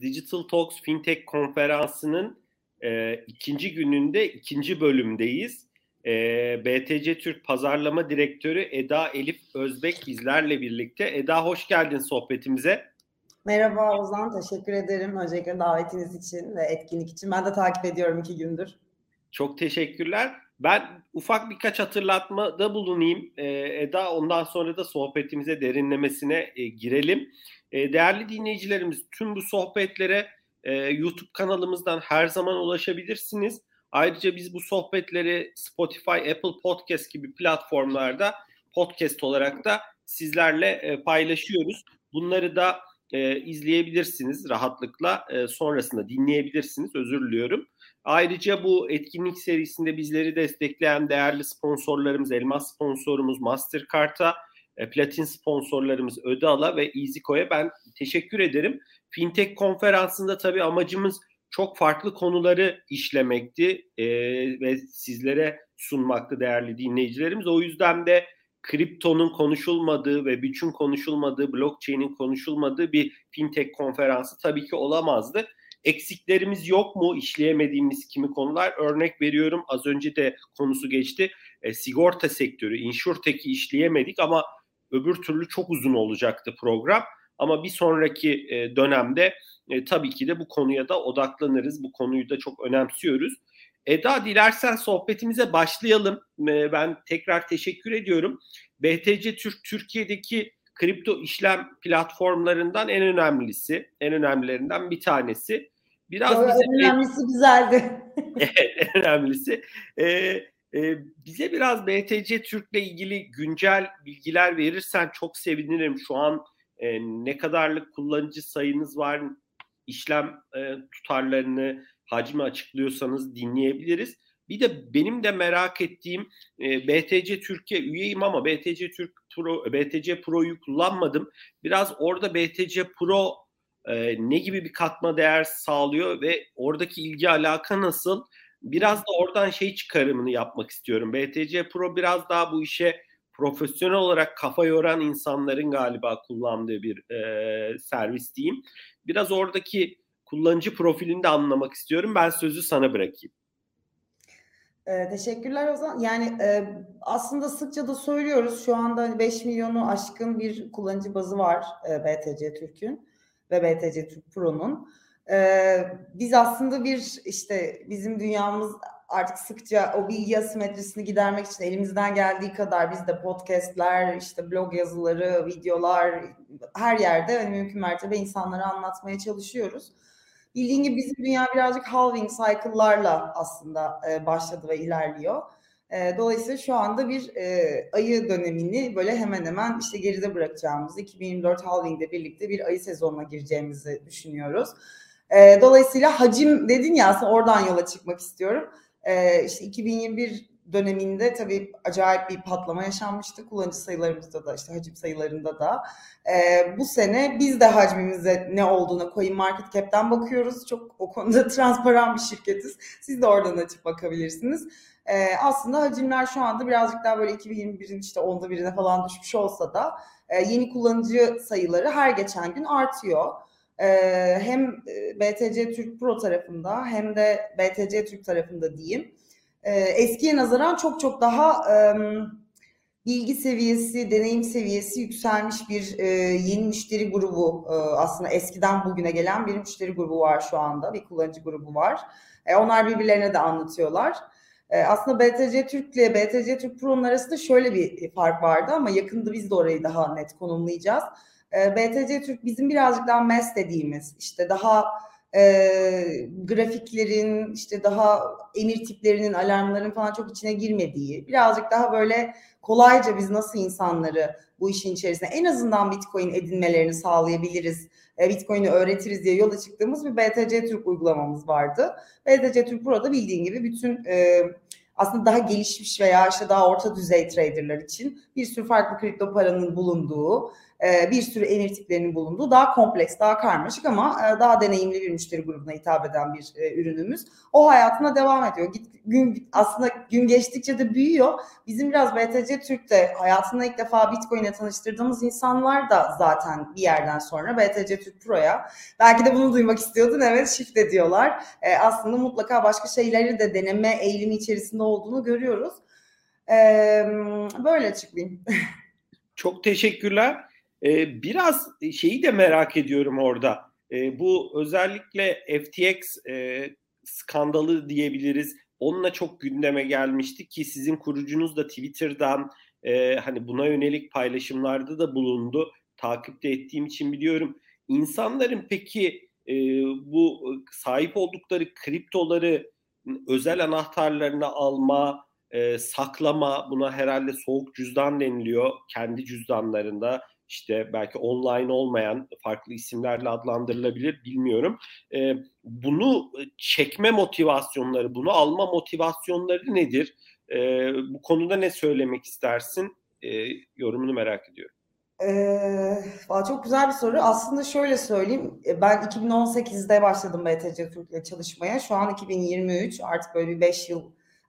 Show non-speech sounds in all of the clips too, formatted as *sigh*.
Digital Talks Fintech konferansının e, ikinci gününde ikinci bölümdeyiz. E, BTC Türk Pazarlama Direktörü Eda Elif Özbek bizlerle birlikte. Eda hoş geldin sohbetimize. Merhaba Ozan, teşekkür ederim öncelikle davetiniz için ve etkinlik için. Ben de takip ediyorum iki gündür. Çok teşekkürler. Ben ufak birkaç hatırlatmada bulunayım. Ee, Eda ondan sonra da sohbetimize derinlemesine e, girelim. E, değerli dinleyicilerimiz tüm bu sohbetlere e, YouTube kanalımızdan her zaman ulaşabilirsiniz. Ayrıca biz bu sohbetleri Spotify, Apple Podcast gibi platformlarda podcast olarak da sizlerle e, paylaşıyoruz. Bunları da e, izleyebilirsiniz rahatlıkla. Sonrasında dinleyebilirsiniz. Özür diliyorum. Ayrıca bu etkinlik serisinde bizleri destekleyen değerli sponsorlarımız, elmas sponsorumuz Mastercard'a, e, platin sponsorlarımız Ödal'a ve EasyCo'ya ben teşekkür ederim. Fintech konferansında tabii amacımız çok farklı konuları işlemekti e, ve sizlere sunmaktı değerli dinleyicilerimiz. O yüzden de kriptonun konuşulmadığı ve bütün konuşulmadığı, blockchain'in konuşulmadığı bir fintech konferansı tabii ki olamazdı. Eksiklerimiz yok mu? İşleyemediğimiz kimi konular? Örnek veriyorum az önce de konusu geçti. E, sigorta sektörü, insurtech'i işleyemedik ama öbür türlü çok uzun olacaktı program. Ama bir sonraki e, dönemde e, tabii ki de bu konuya da odaklanırız. Bu konuyu da çok önemsiyoruz. Eda dilersen sohbetimize başlayalım. E, ben tekrar teşekkür ediyorum. BTC Türk Türkiye'deki kripto işlem platformlarından en önemlisi, en önemlilerinden bir tanesi. Biraz Doğru, bize en önemlisi güzeldi. *laughs* evet, en önemlisi. Ee, bize biraz BTC Türk'le ilgili güncel bilgiler verirsen çok sevinirim. Şu an e, ne kadarlık kullanıcı sayınız var, işlem e, tutarlarını, hacmi açıklıyorsanız dinleyebiliriz. Bir de benim de merak ettiğim e, BTC Türkiye üyeyim ama BTC Türk Pro BTC Pro'yu kullanmadım. Biraz orada BTC Pro e, ne gibi bir katma değer sağlıyor ve oradaki ilgi alaka nasıl? Biraz da oradan şey çıkarımını yapmak istiyorum. BTC Pro biraz daha bu işe profesyonel olarak kafa yoran insanların galiba kullandığı bir e, servis diyeyim. Biraz oradaki kullanıcı profilini de anlamak istiyorum. Ben sözü sana bırakayım. Ee, teşekkürler Ozan. Yani e, aslında sıkça da söylüyoruz. Şu anda 5 hani milyonu aşkın bir kullanıcı bazı var e, BTC Türk'ün ve BTC Türk Pro'nun. E, biz aslında bir işte bizim dünyamız artık sıkça o bilgi asimetrisini gidermek için elimizden geldiği kadar biz de podcastler, işte blog yazıları, videolar her yerde hani mümkün mertebe insanlara anlatmaya çalışıyoruz. Bildiğin gibi bizim dünya birazcık halving cycle'larla aslında e, başladı ve ilerliyor. E, dolayısıyla şu anda bir e, ayı dönemini böyle hemen hemen işte geride bırakacağımızı 2024 halving'de birlikte bir ayı sezonuna gireceğimizi düşünüyoruz. E, dolayısıyla hacim dedin ya aslında oradan yola çıkmak istiyorum. E, işte 2021 döneminde tabii acayip bir patlama yaşanmıştı. Kullanıcı sayılarımızda da işte hacim sayılarında da. E, bu sene biz de hacmimize ne olduğuna Coin Market Cap'ten bakıyoruz. Çok o konuda *laughs* transparan bir şirketiz. Siz de oradan açıp bakabilirsiniz. E, aslında hacimler şu anda birazcık daha böyle 2021'in işte onda birine falan düşmüş olsa da e, yeni kullanıcı sayıları her geçen gün artıyor. E, hem BTC Türk Pro tarafında hem de BTC Türk tarafında diyeyim e, eskiye nazaran çok çok daha e, bilgi seviyesi, deneyim seviyesi yükselmiş bir e, yeni müşteri grubu e, aslında eskiden bugüne gelen bir müşteri grubu var şu anda, bir kullanıcı grubu var. E, onlar birbirlerine de anlatıyorlar. E, aslında BTC Türk ile BTC Türk Pro'nun arasında şöyle bir fark vardı ama yakında biz de orayı daha net konumlayacağız. E, BTC Türk bizim birazcık daha MES dediğimiz işte daha e, grafiklerin işte daha emir tiplerinin alarmların falan çok içine girmediği birazcık daha böyle kolayca biz nasıl insanları bu işin içerisine en azından Bitcoin edinmelerini sağlayabiliriz, e, Bitcoin'i öğretiriz diye yola çıktığımız bir BTC Türk uygulamamız vardı. BTC Türk burada bildiğin gibi bütün e, aslında daha gelişmiş veya işte daha orta düzey traderlar için bir sürü farklı kripto paranın bulunduğu, e, bir sürü emir tiplerinin bulunduğu daha kompleks, daha karmaşık ama e, daha deneyimli bir müşteri grubuna hitap eden bir e, ürünümüz. O hayatına devam ediyor. Git, gün aslında gün geçtikçe de büyüyor. Bizim biraz BTC Türk'te hayatında ilk defa Bitcoin'e tanıştırdığımız insanlar da zaten bir yerden sonra BTC Türk Pro'ya belki de bunu duymak istiyordun evet shift ediyorlar. E, aslında mutlaka başka şeyleri de deneme eğilimi içerisinde olduğunu görüyoruz. Böyle açıklayayım. Çok teşekkürler. Ee, biraz şeyi de merak ediyorum orada. Ee, bu özellikle FTX e, skandalı diyebiliriz. Onunla çok gündeme gelmişti ki sizin kurucunuz da Twitter'dan e, hani buna yönelik paylaşımlarda da bulundu. Takipte ettiğim için biliyorum. İnsanların peki e, bu sahip oldukları kriptoları özel anahtarlarını alma, e, saklama buna herhalde soğuk cüzdan deniliyor kendi cüzdanlarında işte belki online olmayan farklı isimlerle adlandırılabilir bilmiyorum. E, bunu çekme motivasyonları, bunu alma motivasyonları nedir? E, bu konuda ne söylemek istersin? E, yorumunu merak ediyorum. Ee, çok güzel bir soru. Aslında şöyle söyleyeyim. Ben 2018'de başladım BTC Türk'le çalışmaya. Şu an 2023 artık böyle bir 5 yıl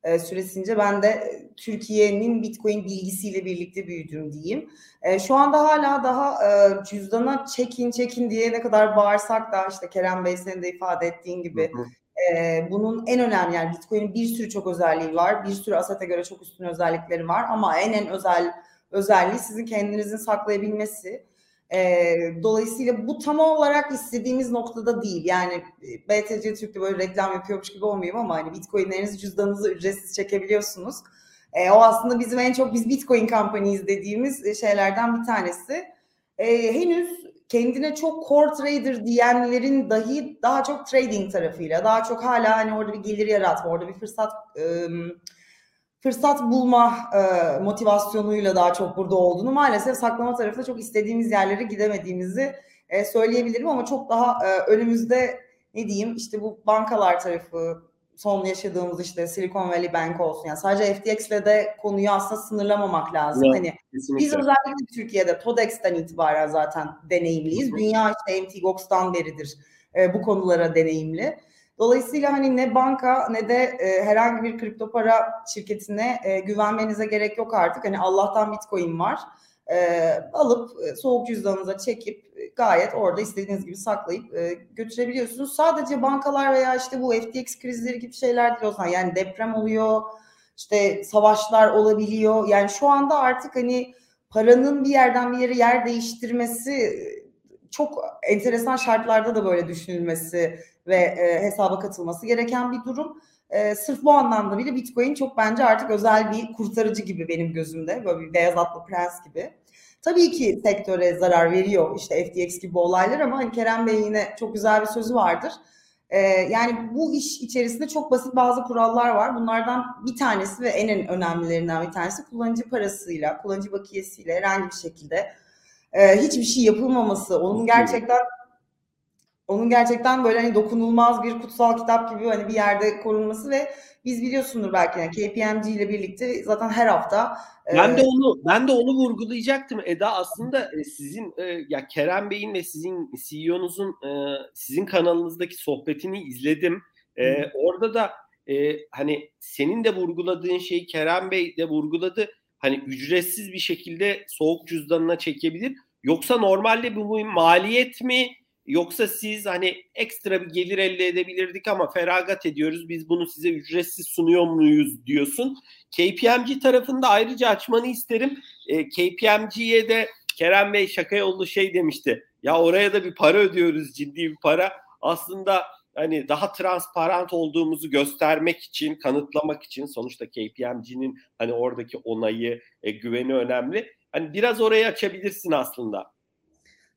e, süresince ben de e, Türkiye'nin Bitcoin bilgisiyle birlikte büyüdüm diyeyim. E, şu anda hala daha e, cüzdana çekin çekin diye ne kadar bağırsak da işte Kerem Bey senin de ifade ettiğin gibi e, bunun en önemli yani Bitcoin'in bir sürü çok özelliği var. Bir sürü asete göre çok üstün özellikleri var ama en en özel özelliği sizin kendinizin saklayabilmesi. E, dolayısıyla bu tam olarak istediğimiz noktada değil. Yani e, BTC Türk'te böyle reklam yapıyormuş gibi olmayayım ama hani Bitcoin'lerinizi cüzdanınızı ücretsiz çekebiliyorsunuz. E, o aslında bizim en çok biz Bitcoin Company'yiz dediğimiz e, şeylerden bir tanesi. E, henüz kendine çok core trader diyenlerin dahi daha çok trading tarafıyla, daha çok hala hani orada bir gelir yaratma, orada bir fırsat ıı, fırsat bulma e, motivasyonuyla daha çok burada olduğunu maalesef saklama tarafında çok istediğimiz yerlere gidemediğimizi e, söyleyebilirim ama çok daha e, önümüzde ne diyeyim işte bu bankalar tarafı son yaşadığımız işte Silicon Valley Bank olsun yani sadece FTX'le de konuyu aslında sınırlamamak lazım. Evet, hani kesinlikle. biz özellikle Türkiye'de TODEX'ten itibaren zaten deneyimliyiz. Hı-hı. Dünya işte MT Gox'tan beridir e, bu konulara deneyimli. Dolayısıyla hani ne banka ne de e, herhangi bir kripto para şirketine e, güvenmenize gerek yok artık. Hani Allah'tan Bitcoin var. E, alıp e, soğuk cüzdanınıza çekip e, gayet orada istediğiniz gibi saklayıp e, götürebiliyorsunuz. Sadece bankalar veya işte bu FTX krizleri gibi şeyler değil o zaman. Yani deprem oluyor, işte savaşlar olabiliyor. Yani şu anda artık hani paranın bir yerden bir yere yer değiştirmesi çok enteresan şartlarda da böyle düşünülmesi ve e, hesaba katılması gereken bir durum. E, sırf bu anlamda bile Bitcoin çok bence artık özel bir kurtarıcı gibi benim gözümde. Böyle bir beyaz atlı prens gibi. Tabii ki sektöre zarar veriyor işte FTX gibi olaylar ama hani Kerem Bey'in yine çok güzel bir sözü vardır. Ee, yani bu iş içerisinde çok basit bazı kurallar var. Bunlardan bir tanesi ve en önemlilerinden bir tanesi kullanıcı parasıyla, kullanıcı bakiyesiyle herhangi bir şekilde e, hiçbir şey yapılmaması, onun gerçekten onun gerçekten böyle hani dokunulmaz bir kutsal kitap gibi hani bir yerde korunması ve biz biliyorsundur belki yani KPMG ile birlikte zaten her hafta ben e, de onu ben de onu vurgulayacaktım Eda aslında e, sizin e, ya Kerem Bey'in ve sizin CEO'nuzun sizin kanalınızdaki sohbetini izledim. Hı. Orada da hani senin de vurguladığın şeyi Kerem Bey de vurguladı. Hani ücretsiz bir şekilde soğuk cüzdanına çekebilir. Yoksa normalde bu maliyet mi? Yoksa siz hani ekstra bir gelir elde edebilirdik ama feragat ediyoruz biz bunu size ücretsiz sunuyor muyuz diyorsun. KPMG tarafında ayrıca açmanı isterim. E, KPMG'ye de Kerem Bey şaka yollu şey demişti. Ya oraya da bir para ödüyoruz ciddi bir para. Aslında hani daha transparent olduğumuzu göstermek için, kanıtlamak için sonuçta KPMG'nin hani oradaki onayı, e, güveni önemli. Hani biraz orayı açabilirsin aslında.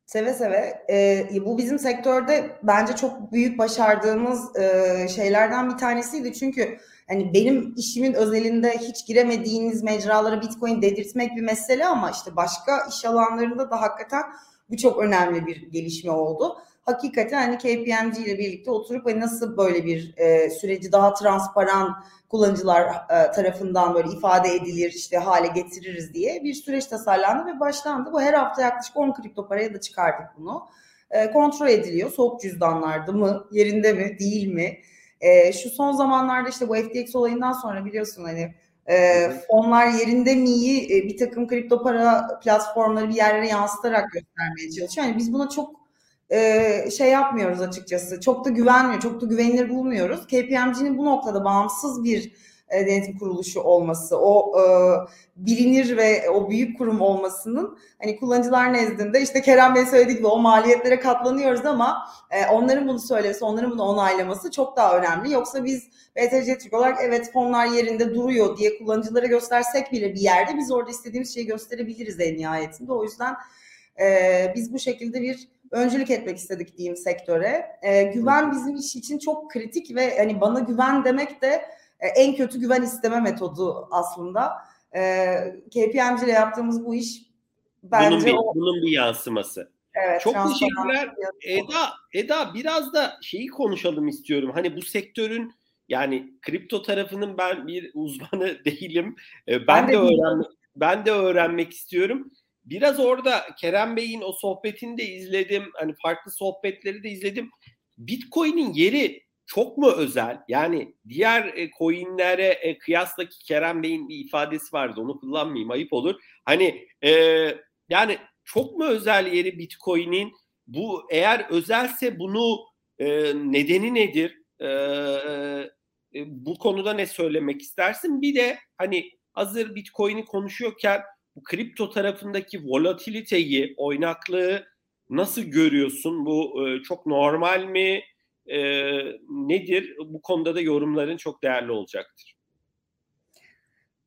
Seve seve. E, bu bizim sektörde bence çok büyük başardığımız e, şeylerden bir tanesiydi. Çünkü hani benim işimin özelinde hiç giremediğiniz mecralara Bitcoin dedirtmek bir mesele ama işte başka iş alanlarında da hakikaten Bu çok önemli bir gelişme oldu. Hakikaten hani KPMG ile birlikte oturup hani nasıl böyle bir e, süreci daha transparan kullanıcılar e, tarafından böyle ifade edilir işte hale getiririz diye bir süreç tasarlandı ve başlandı. Bu her hafta yaklaşık 10 kripto paraya da çıkardık bunu. E, kontrol ediliyor. Soğuk cüzdanlarda mı, yerinde mi, değil mi? E, şu son zamanlarda işte bu FTX olayından sonra biliyorsun hani e, fonlar yerinde miyi e, bir takım kripto para platformları bir yerlere yansıtarak göstermeye çalışıyor. Yani biz buna çok e, şey yapmıyoruz açıkçası. Çok da güvenmiyor, çok da güvenilir bulmuyoruz. KPMG'nin bu noktada bağımsız bir e, denetim kuruluşu olması, o e, bilinir ve o büyük kurum olmasının hani kullanıcılar nezdinde işte Kerem Bey söylediği gibi o maliyetlere katlanıyoruz ama e, onların bunu söylemesi, onların bunu onaylaması çok daha önemli. Yoksa biz BTC Türk olarak evet fonlar yerinde duruyor diye kullanıcılara göstersek bile bir yerde biz orada istediğimiz şeyi gösterebiliriz en nihayetinde. O yüzden e, biz bu şekilde bir öncülük etmek istedik diyeyim sektöre. E, güven bizim iş için çok kritik ve hani bana güven demek de e, en kötü güven isteme metodu aslında. E, KPMG ile yaptığımız bu iş bence bunun bir, o... bunun bir yansıması. Evet, Çok teşekkürler. Eda, Eda biraz da şeyi konuşalım istiyorum. Hani bu sektörün yani kripto tarafının ben bir uzmanı *laughs* değilim. E, ben, ben de, de öğrenmek ben de öğrenmek istiyorum. Biraz orada Kerem Bey'in o sohbetini de izledim. Hani farklı sohbetleri de izledim. Bitcoin'in yeri çok mu özel? Yani diğer e, coinlere e, kıyasla ki Kerem Bey'in bir ifadesi vardı. Onu kullanmayayım ayıp olur. Hani e, yani çok mu özel yeri Bitcoin'in? Bu eğer özelse bunu e, nedeni nedir? E, e, bu konuda ne söylemek istersin? Bir de hani hazır Bitcoin'i konuşuyorken bu kripto tarafındaki volatiliteyi, oynaklığı nasıl görüyorsun? Bu e, çok normal mi? E, nedir? Bu konuda da yorumların çok değerli olacaktır.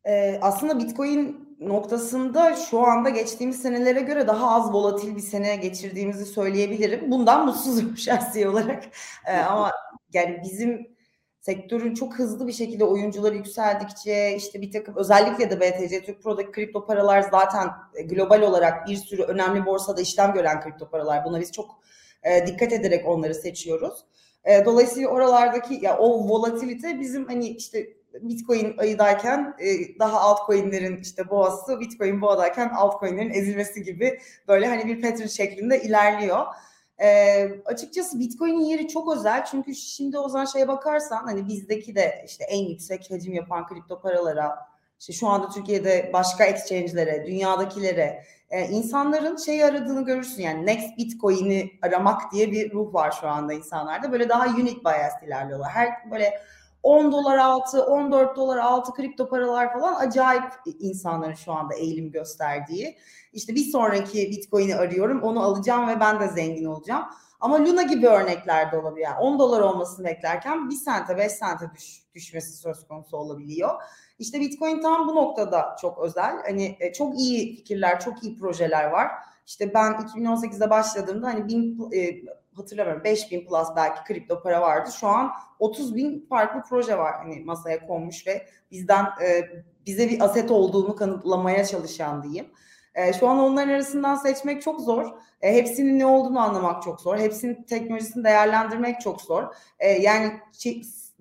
Ee, aslında Bitcoin noktasında şu anda geçtiğimiz senelere göre daha az volatil bir sene geçirdiğimizi söyleyebilirim. Bundan mutsuzum *laughs* şahsi olarak. Ee, ama yani bizim sektörün çok hızlı bir şekilde oyuncuları yükseldikçe işte bir takım özellikle de BTC Türk Pro'daki kripto paralar zaten e, global olarak bir sürü önemli borsada işlem gören kripto paralar. Buna biz çok e, dikkat ederek onları seçiyoruz. E, dolayısıyla oralardaki ya o volatilite bizim hani işte Bitcoin ayıdayken e, daha altcoin'lerin işte boğası, Bitcoin boğadayken altcoin'lerin ezilmesi gibi böyle hani bir pattern şeklinde ilerliyor. E, açıkçası Bitcoin'in yeri çok özel çünkü şimdi o zaman şeye bakarsan hani bizdeki de işte en yüksek hacim yapan kripto paralara işte şu anda Türkiye'de başka exchange'lere, dünyadakilere e, insanların şeyi aradığını görürsün yani next Bitcoin'i aramak diye bir ruh var şu anda insanlarda. Böyle daha unique bias ilerliyorlar. Her böyle 10 dolar altı, 14 dolar altı kripto paralar falan acayip insanların şu anda eğilim gösterdiği. İşte bir sonraki Bitcoin'i arıyorum, onu alacağım ve ben de zengin olacağım. Ama Luna gibi örnekler de olabiliyor. Yani 10 dolar olmasını beklerken 1 sente 5 sente düş, düşmesi söz konusu olabiliyor. İşte Bitcoin tam bu noktada çok özel. Hani e, çok iyi fikirler, çok iyi projeler var. İşte ben 2018'de başladığımda hani bin, e, hatırlamıyorum 5000 plus belki kripto para vardı. Şu an 30 bin farklı proje var hani masaya konmuş ve bizden e, bize bir aset olduğunu kanıtlamaya çalışan diyeyim. E, şu an onların arasından seçmek çok zor. E, hepsinin ne olduğunu anlamak çok zor. Hepsinin teknolojisini değerlendirmek çok zor. E, yani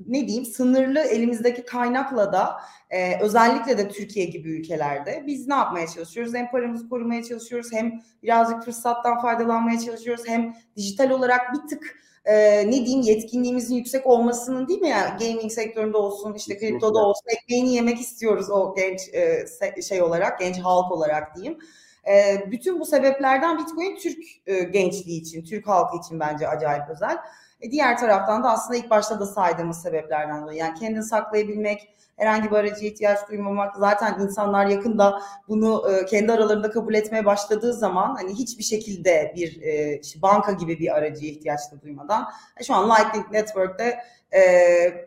ne diyeyim sınırlı elimizdeki kaynakla da e, özellikle de Türkiye gibi ülkelerde biz ne yapmaya çalışıyoruz? Hem paramızı korumaya çalışıyoruz hem birazcık fırsattan faydalanmaya çalışıyoruz hem dijital olarak bir tık e, ne diyeyim yetkinliğimizin yüksek olmasının değil mi ya yani gaming sektöründe olsun işte kriptoda olsun ekmeğini yemek istiyoruz o genç e, şey olarak genç halk olarak diyeyim. E, bütün bu sebeplerden Bitcoin Türk e, gençliği için, Türk halkı için bence acayip özel. E, diğer taraftan da aslında ilk başta da saydığımız sebeplerden dolayı. Yani kendini saklayabilmek, herhangi bir aracıya ihtiyaç duymamak. Zaten insanlar yakında bunu e, kendi aralarında kabul etmeye başladığı zaman hani hiçbir şekilde bir e, işte banka gibi bir aracıya ihtiyaç da duymadan şu an Lightning Network'te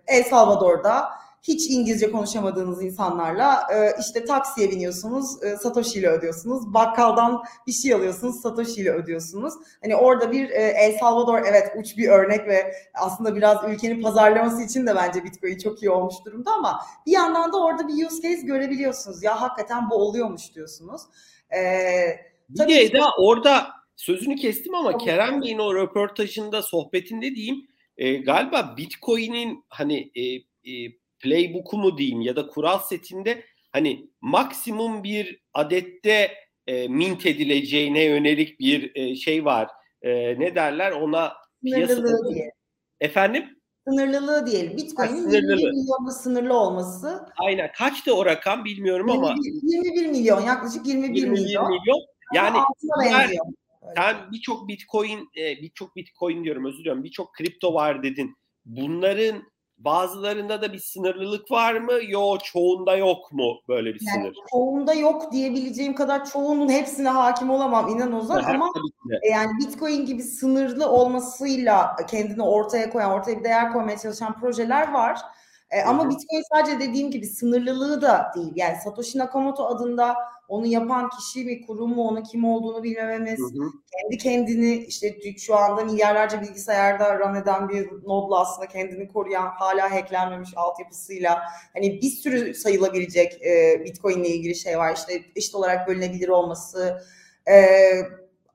El Salvador'da hiç İngilizce konuşamadığınız insanlarla e, işte taksiye biniyorsunuz, e, Satoshi ile ödüyorsunuz. Bakkaldan bir şey alıyorsunuz, Satoshi ile ödüyorsunuz. Hani orada bir e, El Salvador evet uç bir örnek ve aslında biraz ülkenin pazarlaması için de bence Bitcoin çok iyi olmuş durumda ama bir yandan da orada bir use case görebiliyorsunuz. Ya hakikaten bu oluyormuş diyorsunuz. E, bir tabii de Eda orada sözünü kestim ama Çok Kerem Bey'in o röportajında sohbetinde diyeyim e, galiba Bitcoin'in hani e, e, playbook'u mu diyeyim ya da kural setinde hani maksimum bir adette e, mint edileceğine yönelik bir e, şey var. E, ne derler ona piyasada diye. Efendim? Sınırlılığı diyelim. Bitcoin'in 21 milyonla sınırlı olması. Aynen. Kaçtı o rakam bilmiyorum 21, ama. 21 milyon yaklaşık 21, 21 milyon. milyon. Yani sen birçok bitcoin, birçok bitcoin diyorum özür diliyorum birçok kripto var dedin. Bunların Bazılarında da bir sınırlılık var mı? Yok çoğunda yok mu böyle bir yani sınır? Çoğunda yok diyebileceğim kadar çoğunun hepsine hakim olamam inan Ozan ama e, yani Bitcoin gibi sınırlı olmasıyla kendini ortaya koyan, ortaya bir değer koymaya çalışan projeler var. E, ama Bitcoin sadece dediğim gibi sınırlılığı da değil. Yani Satoshi Nakamoto adında onu yapan kişi bir kurum mu, onun kim olduğunu bilmememiz, hı hı. kendi kendini işte şu anda milyarlarca bilgisayarda run eden bir nodla aslında kendini koruyan, hala hacklenmemiş altyapısıyla hani bir sürü sayılabilecek e, Bitcoin ile ilgili şey var. İşte eşit olarak bölünebilir olması, e,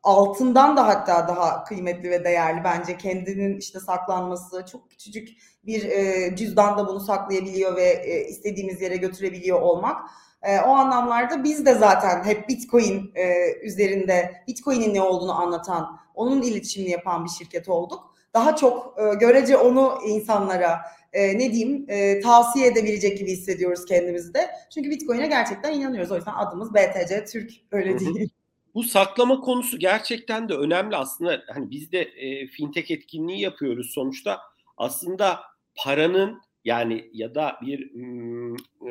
altından da hatta daha kıymetli ve değerli bence kendinin işte saklanması çok küçücük bir e, cüzdanda bunu saklayabiliyor ve e, istediğimiz yere götürebiliyor olmak. E, o anlamlarda biz de zaten hep Bitcoin e, üzerinde Bitcoin'in ne olduğunu anlatan, onun iletişimini yapan bir şirket olduk. Daha çok e, görece onu insanlara e, ne diyeyim e, tavsiye edebilecek gibi hissediyoruz kendimizi de. Çünkü Bitcoin'e gerçekten inanıyoruz. O yüzden adımız BTC Türk öyle değil. Bu saklama konusu gerçekten de önemli aslında. Hani biz de e, fintech etkinliği yapıyoruz sonuçta. Aslında paranın yani ya da bir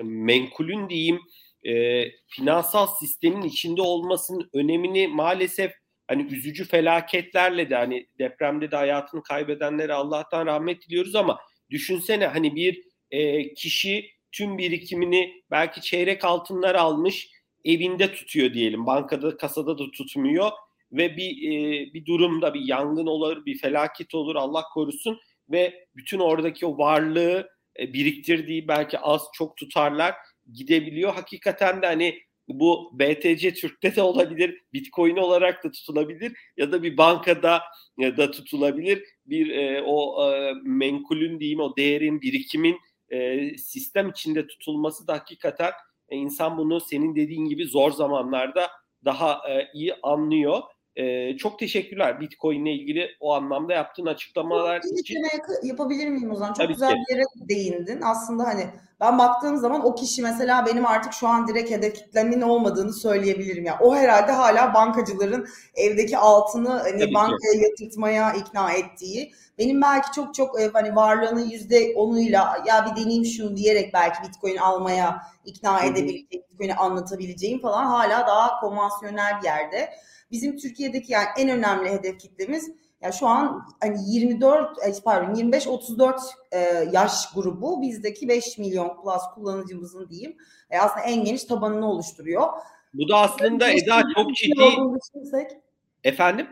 menkulün diyeyim e, finansal sistemin içinde olmasının önemini maalesef hani üzücü felaketlerle de hani depremde de hayatını kaybedenlere Allah'tan rahmet diliyoruz ama düşünsene hani bir e, kişi tüm birikimini belki çeyrek altınlar almış evinde tutuyor diyelim bankada kasada da tutmuyor ve bir e, bir durumda bir yangın olur bir felaket olur Allah korusun ve bütün oradaki o varlığı e, biriktirdiği belki az çok tutarlar gidebiliyor. Hakikaten de hani bu BTC Türk'te de olabilir, Bitcoin olarak da tutulabilir ya da bir bankada ya da tutulabilir. Bir e, o e, menkulün diyeyim o değerin, birikimin e, sistem içinde tutulması da hakikaten e, insan bunu senin dediğin gibi zor zamanlarda daha e, iyi anlıyor. Ee, çok teşekkürler Bitcoin ile ilgili o anlamda yaptığın açıklamalar bir için. yapabilir miyim o zaman? Çok Tabii güzel ki. bir yere değindin. Aslında hani ben baktığım zaman o kişi mesela benim artık şu an direkt hedef kitlemin olmadığını söyleyebilirim. ya. Yani o herhalde hala bankacıların evdeki altını hani Tabii bankaya ki. yatırtmaya ikna ettiği. Benim belki çok çok e, hani varlığının yüzde onuyla ya bir deneyeyim şunu diyerek belki Bitcoin almaya ikna edebileceğim, Bitcoin'i anlatabileceğim falan hala daha konvansiyonel bir yerde. Bizim Türkiye'deki yani en önemli hedef kitlemiz yani şu an hani 24 pardon 25 34 e, yaş grubu bizdeki 5 milyon plus kullanıcımızın diyeyim e, aslında en geniş tabanını oluşturuyor. Bu da aslında yani Eda çok ciddi. Efendim?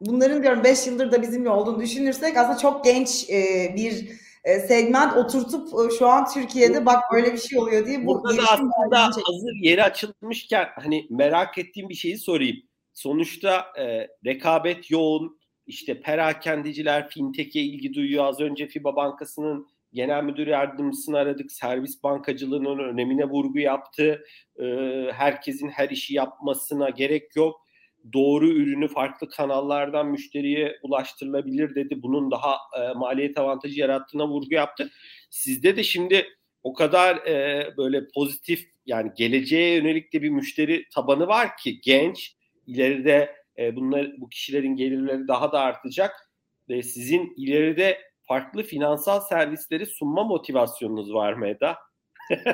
Bunların diyorum 5 yıldır da bizimle olduğunu düşünürsek aslında çok genç e, bir e, segment oturtup e, şu an Türkiye'de bak böyle bir şey oluyor diye. Bu Burada da aslında hazır yeri açılmışken hani merak ettiğim bir şeyi sorayım. Sonuçta e, rekabet yoğun, işte perakendiciler fintech'e ilgi duyuyor. Az önce FIBA Bankası'nın genel müdür yardımcısını aradık. Servis bankacılığının önemine vurgu yaptı. E, herkesin her işi yapmasına gerek yok. Doğru ürünü farklı kanallardan müşteriye ulaştırılabilir dedi. Bunun daha e, maliyet avantajı yarattığına vurgu yaptı. Sizde de şimdi o kadar e, böyle pozitif yani geleceğe yönelik de bir müşteri tabanı var ki genç ileride e, bunlar bu kişilerin gelirleri daha da artacak ve sizin ileride farklı finansal servisleri sunma motivasyonunuz var mı Eda? *laughs*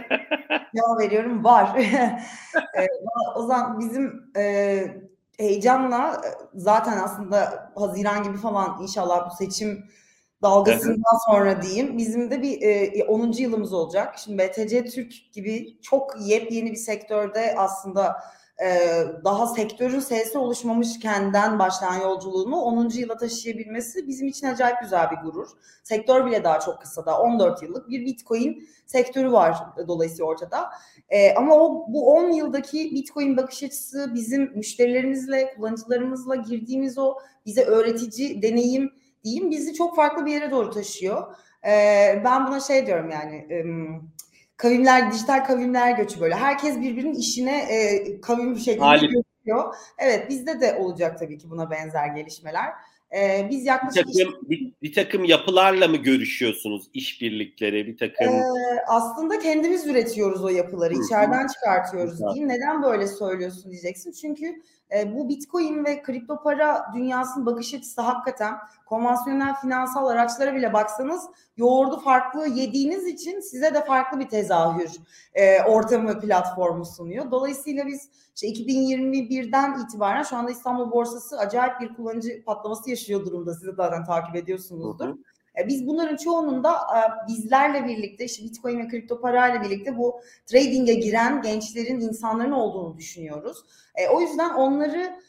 ya veriyorum var. *laughs* e, o zaman bizim e, heyecanla e, zaten aslında Haziran gibi falan inşallah bu seçim dalgasından sonra diyeyim. Bizim de bir e, 10. yılımız olacak. Şimdi BTC Türk gibi çok yepyeni bir sektörde aslında daha sektörün sesi oluşmamışkenden başlayan yolculuğunu 10. yıla taşıyabilmesi bizim için acayip güzel bir gurur. Sektör bile daha çok kısa da 14 yıllık bir Bitcoin sektörü var dolayısıyla ortada. E, ama o bu 10 yıldaki Bitcoin bakış açısı bizim müşterilerimizle, kullanıcılarımızla girdiğimiz o bize öğretici deneyim diyeyim bizi çok farklı bir yere doğru taşıyor. E, ben buna şey diyorum yani e, kavimler, dijital kavimler göçü böyle. Herkes birbirinin işine e, kavim şeklinde götürüyor. Evet bizde de olacak tabii ki buna benzer gelişmeler. Ee, biz yaklaşık bir takım, bir, bir takım yapılarla mı görüşüyorsunuz işbirlikleri bir takım? Ee, aslında kendimiz üretiyoruz o yapıları, Hı-hı. içeriden çıkartıyoruz Hı-hı. diyeyim. Neden böyle söylüyorsun diyeceksin. Çünkü e, bu Bitcoin ve kripto para dünyasının bakış açısı hakikaten konvansiyonel finansal araçlara bile baksanız yoğurdu farklı yediğiniz için size de farklı bir tezahür e, ortamı platformu sunuyor. Dolayısıyla biz işte 2021'den itibaren şu anda İstanbul borsası acayip bir kullanıcı patlaması yaşıyor durumda. Siz de zaten takip ediyorsunuzdur. Hı hı. E, biz bunların çoğunun da e, bizlerle birlikte işte Bitcoin ve kripto parayla birlikte bu trading'e giren gençlerin, insanların olduğunu düşünüyoruz. E, o yüzden onları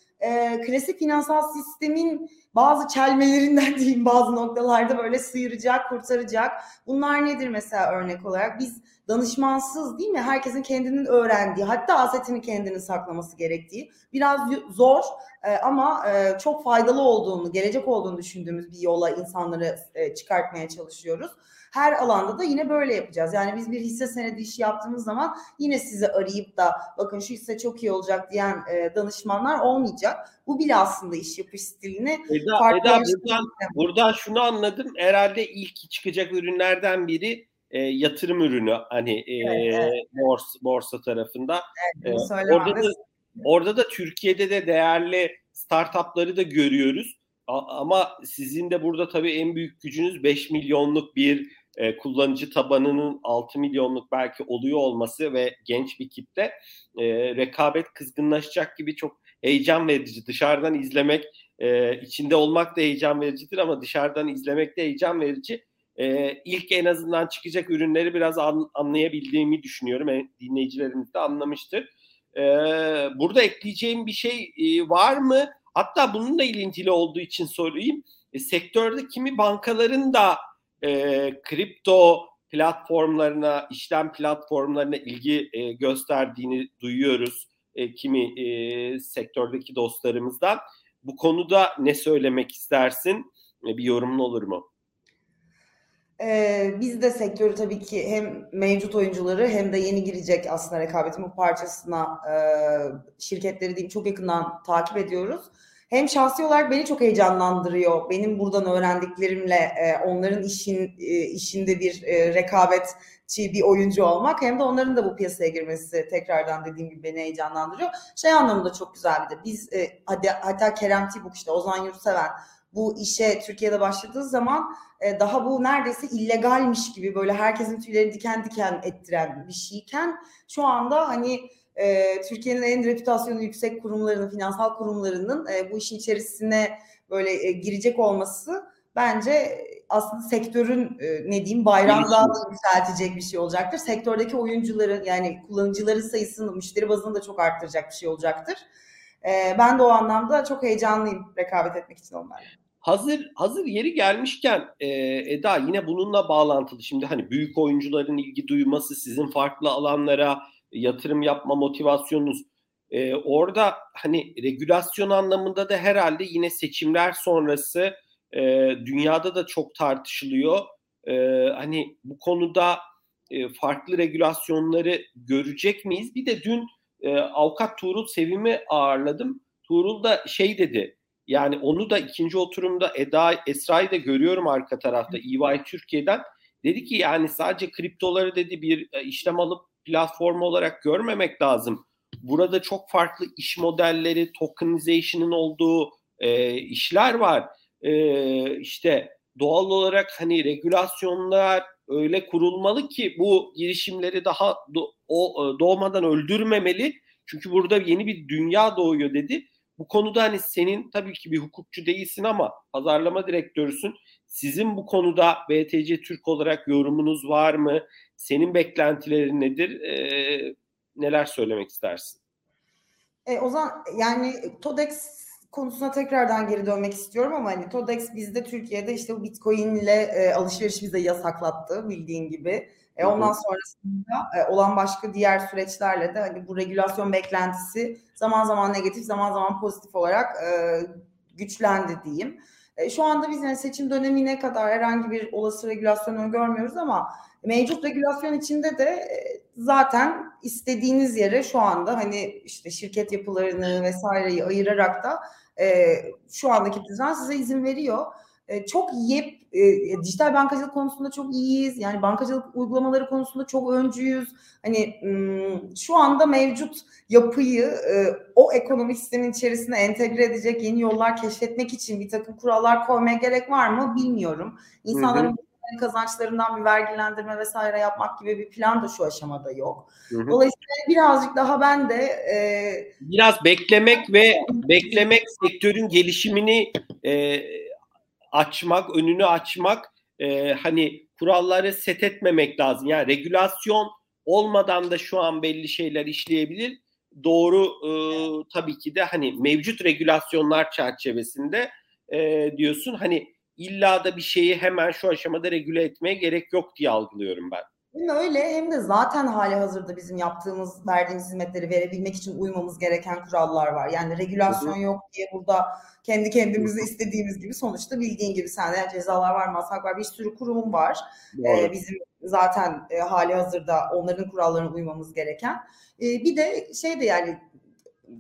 klasik finansal sistemin bazı çelmelerinden *laughs* diyeyim bazı noktalarda böyle sıyıracak, kurtaracak. Bunlar nedir mesela örnek olarak? Biz danışmansız değil mi? Herkesin kendinin öğrendiği, hatta asetini kendini saklaması gerektiği biraz zor e, ama e, çok faydalı olduğunu, gelecek olduğunu düşündüğümüz bir yola insanları e, çıkartmaya çalışıyoruz. Her alanda da yine böyle yapacağız. Yani biz bir hisse senedi işi yaptığımız zaman yine sizi arayıp da bakın şu hisse çok iyi olacak diyen e, danışmanlar olmayacak. Bu bile aslında iş yapış stilini Eda, farklı Eda buradan, buradan şunu anladım. Herhalde ilk çıkacak ürünlerden biri e, yatırım ürünü hani e, evet, evet. borsa, borsa tarafında. Evet, e, orada da orada da Türkiye'de de değerli startupları da görüyoruz. A, ama sizin de burada tabii en büyük gücünüz 5 milyonluk bir e, kullanıcı tabanının 6 milyonluk belki oluyor olması ve genç bir kitle e, rekabet kızgınlaşacak gibi çok heyecan verici. Dışarıdan izlemek, e, içinde olmak da heyecan vericidir ama dışarıdan izlemek de heyecan verici e, ilk en azından çıkacak ürünleri biraz an, anlayabildiğimi düşünüyorum. E, dinleyicilerimiz de anlamıştır. E, burada ekleyeceğim bir şey e, var mı? Hatta bununla ilintili olduğu için sorayım. E, sektörde kimi bankaların da e, kripto platformlarına, işlem platformlarına ilgi e, gösterdiğini duyuyoruz. E, kimi e, sektördeki dostlarımızdan. Bu konuda ne söylemek istersin? E, bir yorumun olur mu? Ee, biz de sektörü tabii ki hem mevcut oyuncuları hem de yeni girecek aslında rekabetin bu parçasına e, şirketleri diyeyim çok yakından takip ediyoruz. Hem şahsi olarak beni çok heyecanlandırıyor. Benim buradan öğrendiklerimle e, onların işin e, işinde bir e, rekabetçi bir oyuncu olmak hem de onların da bu piyasaya girmesi tekrardan dediğim gibi beni heyecanlandırıyor. Şey anlamında çok güzel bir de biz e, hatta Kerem Tibuk işte Ozan Yurtseven bu işe Türkiye'de başladığı zaman e, daha bu neredeyse illegalmiş gibi böyle herkesin tüyleri diken diken ettiren bir şeyken şu anda hani e, Türkiye'nin en reputasyonu yüksek kurumlarının, finansal kurumlarının e, bu işin içerisine böyle e, girecek olması bence aslında sektörün e, ne diyeyim bayrağını daha da yükseltecek bir şey olacaktır. Sektördeki oyuncuların yani kullanıcıların sayısını müşteri bazını da çok arttıracak bir şey olacaktır. E, ben de o anlamda çok heyecanlıyım rekabet etmek için onlarla. Hazır hazır yeri gelmişken e, Eda yine bununla bağlantılı. Şimdi hani büyük oyuncuların ilgi duyması, sizin farklı alanlara yatırım yapma motivasyonunuz. E, orada hani regülasyon anlamında da herhalde yine seçimler sonrası e, dünyada da çok tartışılıyor. E, hani bu konuda e, farklı regülasyonları görecek miyiz? Bir de dün e, avukat Tuğrul Sevim'i ağırladım. Tuğrul da şey dedi yani onu da ikinci oturumda Eda Esra'yı da görüyorum arka tarafta EY Türkiye'den. Dedi ki yani sadece kriptoları dedi bir e, işlem alıp platform olarak görmemek lazım. Burada çok farklı iş modelleri, tokenization'ın olduğu e, işler var. E, işte doğal olarak hani regülasyonlar öyle kurulmalı ki bu girişimleri daha do, o, e, doğmadan öldürmemeli. Çünkü burada yeni bir dünya doğuyor dedi. Bu konuda hani senin tabii ki bir hukukçu değilsin ama pazarlama direktörüsün. Sizin bu konuda BTC Türk olarak yorumunuz var mı? Senin beklentilerin nedir? Ee, neler söylemek istersin? E, o zaman yani TODEX konusuna tekrardan geri dönmek istiyorum ama hani TODEX bizde Türkiye'de işte bu Bitcoin ile e, alışveriş bize yasaklattı bildiğin gibi. E, ondan sonrasında e, olan başka diğer süreçlerle de hani bu regülasyon beklentisi zaman zaman negatif zaman zaman pozitif olarak e, güçlendi diyeyim. E, şu anda biz yani seçim dönemine kadar herhangi bir olası regülasyonu görmüyoruz ama mevcut regülasyon içinde de e, zaten istediğiniz yere şu anda hani işte şirket yapılarını vesaireyi ayırarak da e, şu andaki düzen size izin veriyor. E, çok yep e, dijital bankacılık konusunda çok iyiyiz. Yani bankacılık uygulamaları konusunda çok öncüyüz. Hani şu anda mevcut yapıyı e, o ekonomik sistemin içerisine entegre edecek yeni yollar keşfetmek için bir takım kurallar koymaya gerek var mı bilmiyorum. İnsanların hı hı kazançlarından bir vergilendirme vesaire yapmak gibi bir plan da şu aşamada yok. Hı hı. Dolayısıyla birazcık daha ben de e, biraz beklemek ve beklemek sektörün gelişimini e, açmak, önünü açmak e, hani kuralları set etmemek lazım. Yani regülasyon olmadan da şu an belli şeyler işleyebilir. Doğru e, tabii ki de hani mevcut regülasyonlar çerçevesinde e, diyorsun hani illa da bir şeyi hemen şu aşamada regüle etmeye gerek yok diye algılıyorum ben. Hem öyle hem de zaten hali hazırda bizim yaptığımız, verdiğimiz hizmetleri verebilmek için uymamız gereken kurallar var. Yani regülasyon yok diye burada kendi kendimize istediğimiz gibi sonuçta bildiğin gibi sende yani cezalar var, masak var, bir sürü kurum var. Ee, bizim zaten e, hali hazırda onların kurallarına uymamız gereken. Ee, bir de şey de yani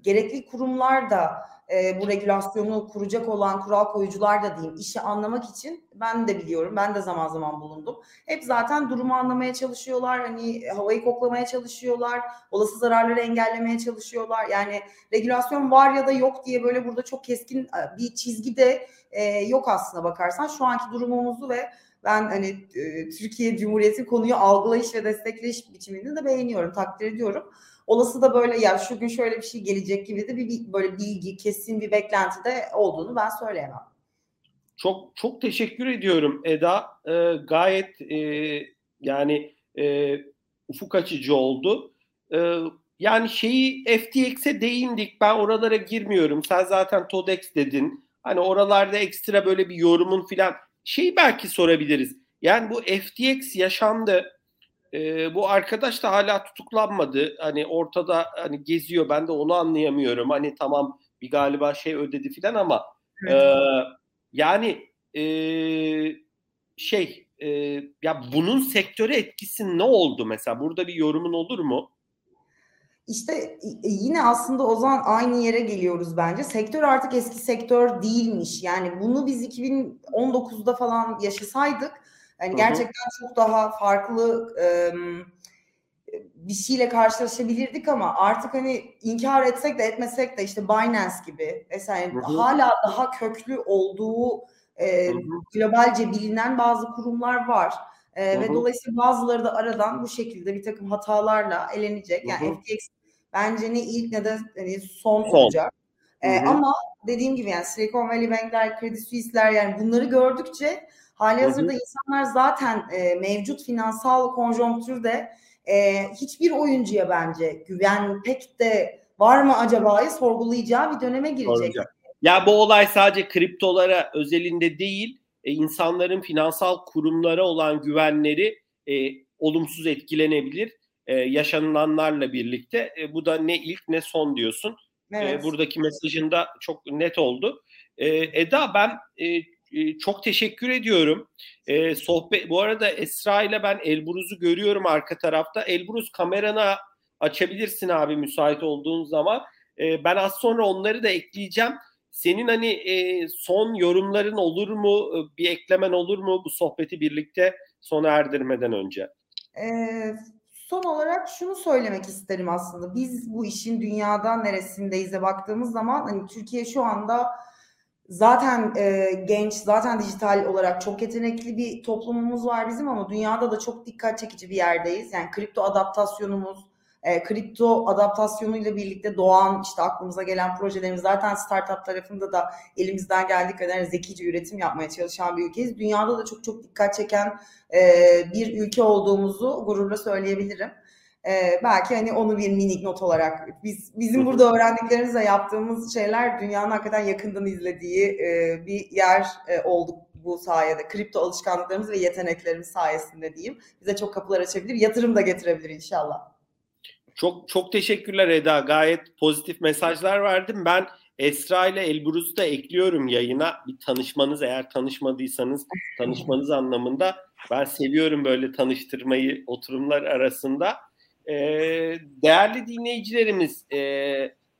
gerekli kurumlar da e, bu regülasyonu kuracak olan kural koyucular da diyeyim işi anlamak için ben de biliyorum ben de zaman zaman bulundum. Hep zaten durumu anlamaya çalışıyorlar hani havayı koklamaya çalışıyorlar olası zararları engellemeye çalışıyorlar yani regülasyon var ya da yok diye böyle burada çok keskin e, bir çizgi de e, yok aslında bakarsan şu anki durumumuzu ve ben hani e, Türkiye Cumhuriyeti konuyu algılayış ve destekleyiş biçimini de beğeniyorum, takdir ediyorum. Olası da böyle ya şu gün şöyle bir şey gelecek gibi de bir, böyle bilgi, kesin bir beklenti de olduğunu ben söyleyemem. Çok çok teşekkür ediyorum Eda. Ee, gayet e, yani e, ufuk açıcı oldu. Ee, yani şeyi FTX'e değindik. Ben oralara girmiyorum. Sen zaten TODEX dedin. Hani oralarda ekstra böyle bir yorumun filan şey belki sorabiliriz. Yani bu FTX yaşandı. Ee, bu arkadaş da hala tutuklanmadı. Hani ortada hani geziyor. Ben de onu anlayamıyorum. Hani tamam bir galiba şey ödedi filan ama evet. e, yani e, şey e, ya bunun sektöre etkisi ne oldu mesela? Burada bir yorumun olur mu? İşte yine aslında o zaman aynı yere geliyoruz bence. Sektör artık eski sektör değilmiş. Yani bunu biz 2019'da falan yaşasaydık yani gerçekten çok daha farklı e, bir şeyle karşılaşabilirdik ama artık hani inkar etsek de etmesek de işte Binance gibi mesela hala daha köklü olduğu e, globalce bilinen bazı kurumlar var. E, ve dolayısıyla bazıları da aradan bu şekilde bir takım hatalarla elenecek. Yani Hı-hı. FTX bence ne ilk ne de hani son, son. olacak. E, ama dediğim gibi yani Silicon Valley Bank'ler, Credit Suisse'ler yani bunları gördükçe hali hazırda insanlar zaten e, mevcut finansal konjonktürde e, hiçbir oyuncuya bence güven pek de var mı acaba'yı sorgulayacağı bir döneme girecek. Ya bu olay sadece kriptolara özelinde değil, e, insanların finansal kurumlara olan güvenleri e, olumsuz etkilenebilir. E, yaşanılanlarla birlikte e, bu da ne ilk ne son diyorsun. E, evet. E, buradaki mesajında çok net oldu. E, Eda ben e, e, çok teşekkür ediyorum. E, sohbet bu arada Esra ile ben Elburuz'u görüyorum arka tarafta. Elburuz kameranı açabilirsin abi müsait olduğun zaman. E, ben az sonra onları da ekleyeceğim. Senin hani e, son yorumların olur mu? Bir eklemen olur mu bu sohbeti birlikte sona erdirmeden önce? Ee, son olarak şunu söylemek isterim aslında. Biz bu işin dünyada neresindeyiz'e baktığımız zaman hani Türkiye şu anda zaten e, genç, zaten dijital olarak çok yetenekli bir toplumumuz var bizim ama dünyada da çok dikkat çekici bir yerdeyiz. Yani kripto adaptasyonumuz, e, kripto adaptasyonuyla birlikte doğan işte aklımıza gelen projelerimiz zaten startup tarafında da elimizden geldiği kadar zekice üretim yapmaya çalışan bir ülkeyiz. Dünyada da çok çok dikkat çeken e, bir ülke olduğumuzu gururla söyleyebilirim. Ee, belki hani onu bir minik not olarak biz bizim burada öğrendiklerimizle yaptığımız şeyler dünyanın hakikaten yakından izlediği e, bir yer e, olduk bu sayede. Kripto alışkanlıklarımız ve yeteneklerimiz sayesinde diyeyim. Bize çok kapılar açabilir, yatırım da getirebilir inşallah. Çok çok teşekkürler Eda. Gayet pozitif mesajlar verdim. Ben Esra ile Elburuz'u da ekliyorum yayına. Bir tanışmanız eğer tanışmadıysanız tanışmanız anlamında. Ben seviyorum böyle tanıştırmayı oturumlar arasında. Ee, değerli dinleyicilerimiz e,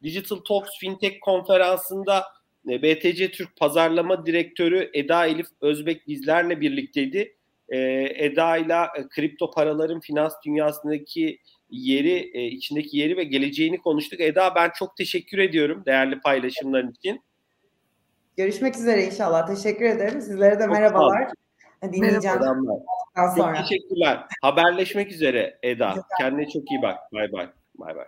Digital Talks Fintech konferansında e, BTC Türk Pazarlama Direktörü Eda Elif Özbek bizlerle birlikteydi. E, Eda ile kripto paraların finans dünyasındaki yeri, e, içindeki yeri ve geleceğini konuştuk. Eda ben çok teşekkür ediyorum değerli paylaşımların için. Görüşmek üzere inşallah. Teşekkür ederim. Sizlere de çok merhabalar. Dinleyeceğim. Çok teşekkürler. Haberleşmek üzere Eda. Kendine çok iyi bak. Bay bay. Bay bay.